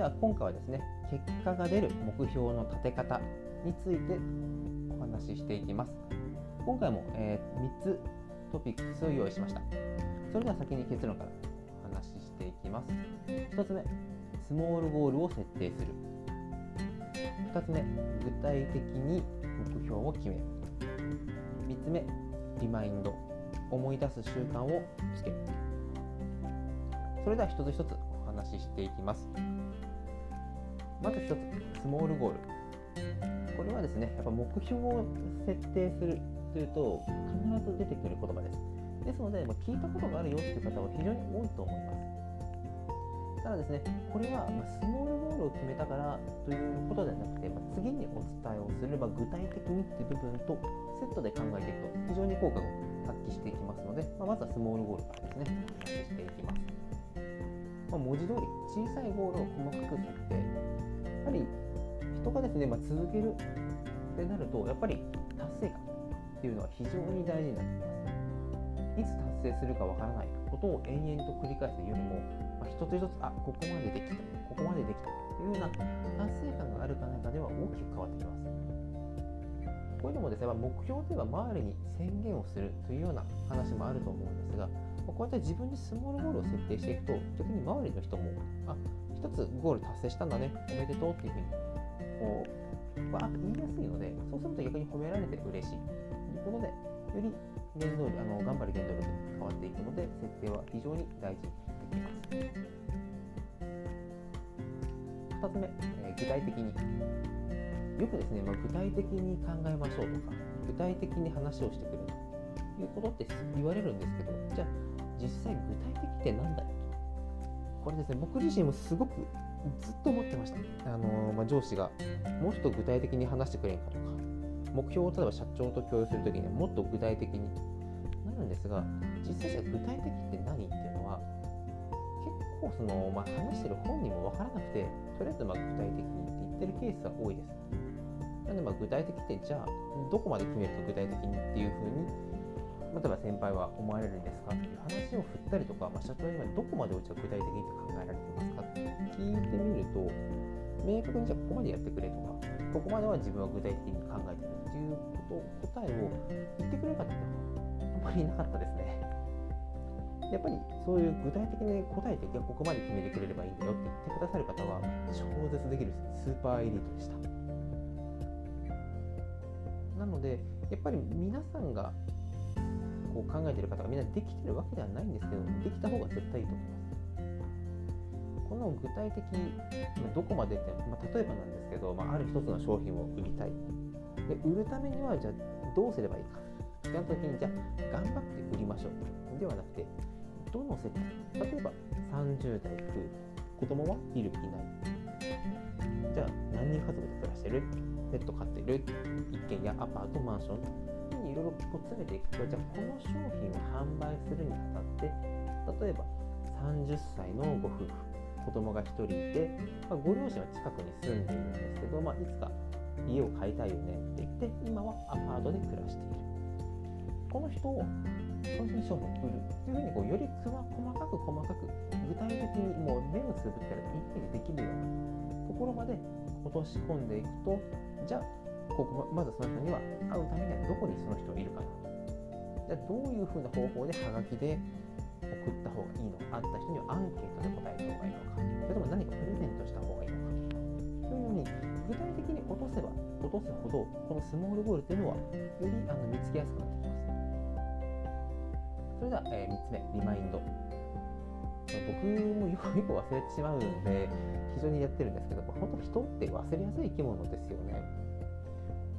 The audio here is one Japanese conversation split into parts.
では今回はですね結果が出る目標の立て方についてお話ししていきます。今回も、えー、3つトピックスを用意しました。それでは先に結論からお話ししていきます。1つ目スモールゴールを設定する。2つ目具体的に目標を決める。3つ目リマインド。思い出す習慣をつける。それでは一つ一つお話ししていきます。まず一つスモールゴール。これはですねやっぱ目標を設定するというと必ず出てくる言葉です。ですので、ま聞いたことがあるよっていう方は非常に多いと思います。ただですねこれはスモールゴールを決めたからということではなくて、ま次にお伝えをする、ま具体的にっていう部分とセットで考えていくと非常に効果を発揮していきますので、ままずはスモールゴールからですねお話ししていきます、ま文字通り小さいゴールを細かく設定やはり人がですね、ま続けるってなるとやっぱり達成感っていうのは非常に大事になってきます。いつ達成するかわからないことを延々と繰り返すよりも、まあ、一つ一つあここまでできたここまでできたというような達成感があるかないかでは大きく変わってきます。こういうのもですね、まあ、目標といえば周りに宣言をするというような話もあると思うんですがこうやって自分にスモールゴールを設定していくと逆に周りの人もあ一つゴール達成したんだねおめでとうっていうふうにこうわー言いやすいのでそうすると逆に褒められて嬉しい。ということでより原動力あの頑張る原動力に変わっていくので設定は非常に大事になってきます。2つ目、えー、具体的によくですね、まあ、具体的に考えましょうとか具体的に話をしてくれということって言われるんですけどじゃあ実際具体的って何だよと。これですね僕自身もすごくずっと思ってました、あのまあ、上司がもっと具体的に話してくれんかとか。目標を例えば社長と共有するときにはもっと具体的に。なるんですが実際じゃ具体的って何っていうのは結構その、まあ、話してる本人も分からなくてとりあえずま具体的にって言ってるケースが多いです。なのでまあ具体的ってじゃあどこまで決めると具体的にっていうふうに例えば先輩は思われるんですかっていう話を振ったりとか、まあ、社長にはどこまでうちは具体的に考えられてますかって聞いてみると明確にじゃあここまでやってくれとかここまでは自分は具体的に考えてるっていうこと答えを言ってくれる方ってあんまりいなかったですね。やっぱりそういう具体的に答えて、いや、ここまで決めてくれればいいんだよって言ってくださる方は、超絶できるスーパーエリートでした。なので、やっぱり皆さんがこう考えてる方がみんなできてるわけではないんですけど、できた方が絶対いいと思います。この具体的にどこまでって、まあ、例えばなんですけど、まあ、ある一つの商品を売りたいで売るためにはじゃあどうすればいいか。ってなった時にじゃあ頑張って売りましょう。ではなくてどの世帯例えば30代夫婦子供はいるいない。じゃあ何人家族で暮らしてる？ペット飼ってる？一軒家アパートマンション。にいろいろ詰めていくとじゃあこの商品を販売するにあたって例えば30歳のご夫婦子供が1人いて、まあ、ご両親は近くに住んでいるんですけど、まあ、いつか家を買いたいよねって言って今はアパートで暮らしている。この人を個人商品を売るっていうふうにこうより細かく細かく具体的にもう目をつぶったら一気にできるようなところまで落とし込んでいくとじゃあここまずその人には会うためにはどこにその人いるかなじゃどういうふうな方法でハガキで送った方がいいのか会った人にはアンケートで答えた方がいいのか。それとも何かプレゼントした方がいいのか。というように具体的に落とせば落とすほどこのスモールゴールというのはよりあの見つけやすくなってきます。それでは、えー、3つ目リマインド。僕もよく忘れてしまうので非常にやってるんですけど本当人って忘れやすい生き物ですよね。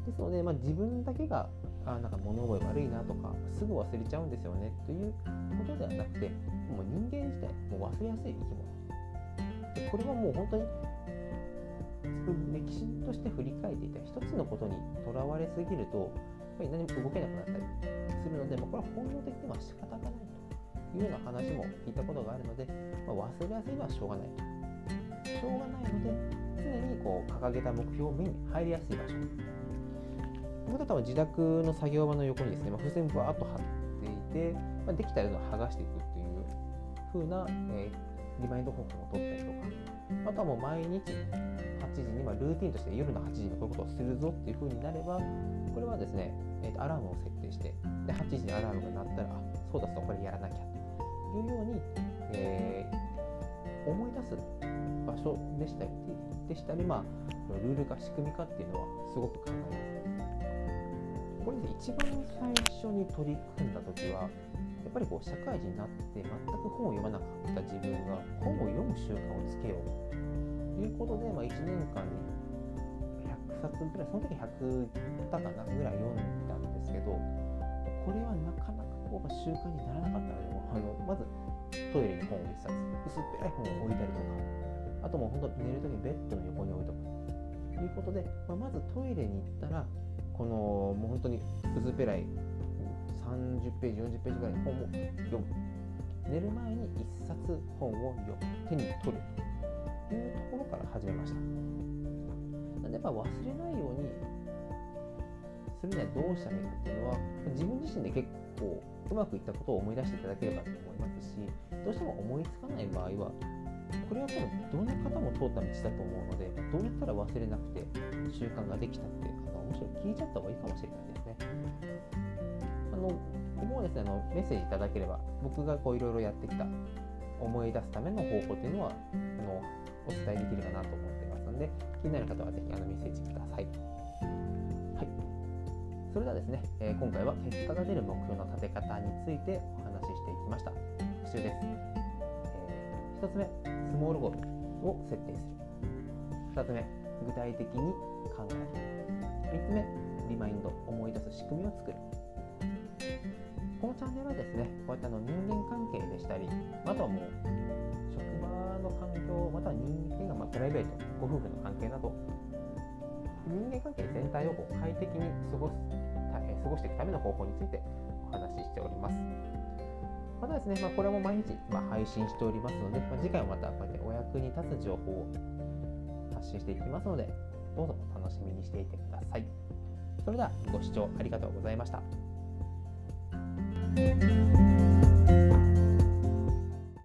ですので、まあ、自分だけがあなんか物覚え悪いなとかすぐ忘れちゃうんですよねということではなくてもう人間自体もう忘れやすい生き物。でこれはもう本当に歴史として振り返っていた一つのことにとらわれすぎるとやっぱり何も動けなくなったりするので、まあ、これは本能的には仕方がないというような話も聞いたことがあるので、まあ、忘れやすいのはしょうがないと。しょうがないので常にこう掲げた目標を目に入りやすい場所。この方は自宅の作業場の横にですね、まあ、付箋バーッと貼っていて、まあ、できたら剥がしていくっていう風な、えー、リマインド方法を取ったりとかあとはもう毎日8時に、まあ、ルーティンとして夜の8時にこういうことをするぞっていう風になればこれはですね、えーと、アラームを設定してで8時にアラームが鳴ったらあそうだそうこれやらなきゃというように、えー、思い出す場所でしたりでしたり、まあ、ルール化仕組み化っていうのはすごく考えますこれで一番最初に取り組んだ時はやっぱりこう社会人になって全く本を読まなかった自分が本を読む習慣をつけようということで、まあ、1年間に100冊ぐらいその時100だかなぐらい読んだんですけどこれはなかなかこう習慣にならなかったのであの。まずトイレに本を1冊薄っぺらい本を置いたりとかあともう本当寝る時にベッドの横に置いとく。ということで、まあ、まずトイレに行ったらこのもう本当に薄っぺらい30ページ40ページぐらいの本を読む。寝る前に1冊本を読む。手に取る。というところから始めました。なんでやっぱ忘れないようにするにはどうしたらいいかっていうのは自分自身で結構うまくいったことを思い出していただければと思いますしどうしても思いつかない場合はこれは多分どんな方も通った道だと思うのでどうやったら忘れなくて習慣ができたってむしろ聞いちゃった方がいいかもしれないですね。あのここもですねあのメッセージいただければ僕がこういろいろやってきた思い出すための方法というのはあのお伝えできるかなと思ってますので気になる方はぜひあのメッセージください。はい、それではですね、えー、今回は結果が出る目標の立て方についてお話ししていきました。復習です。1つ目、スモールゴール。を設定する。2つ目、具体的に考える。3つ目。リマインド思い出す仕組みを作る。このチャンネルはですねこういったの人間関係でしたりあとはもう職場の環境または人間がまプライベートご夫婦の関係など人間関係全体をこう快適に過ごす過ごしていくための方法についてお話ししております。またですね、まあ、これも毎日、ま配信しておりますので、まあ、次回もまたこうやってお役に立つ情報を発信していきますのでどうぞお楽しみにしていてください。それではご視聴ありがとうございました。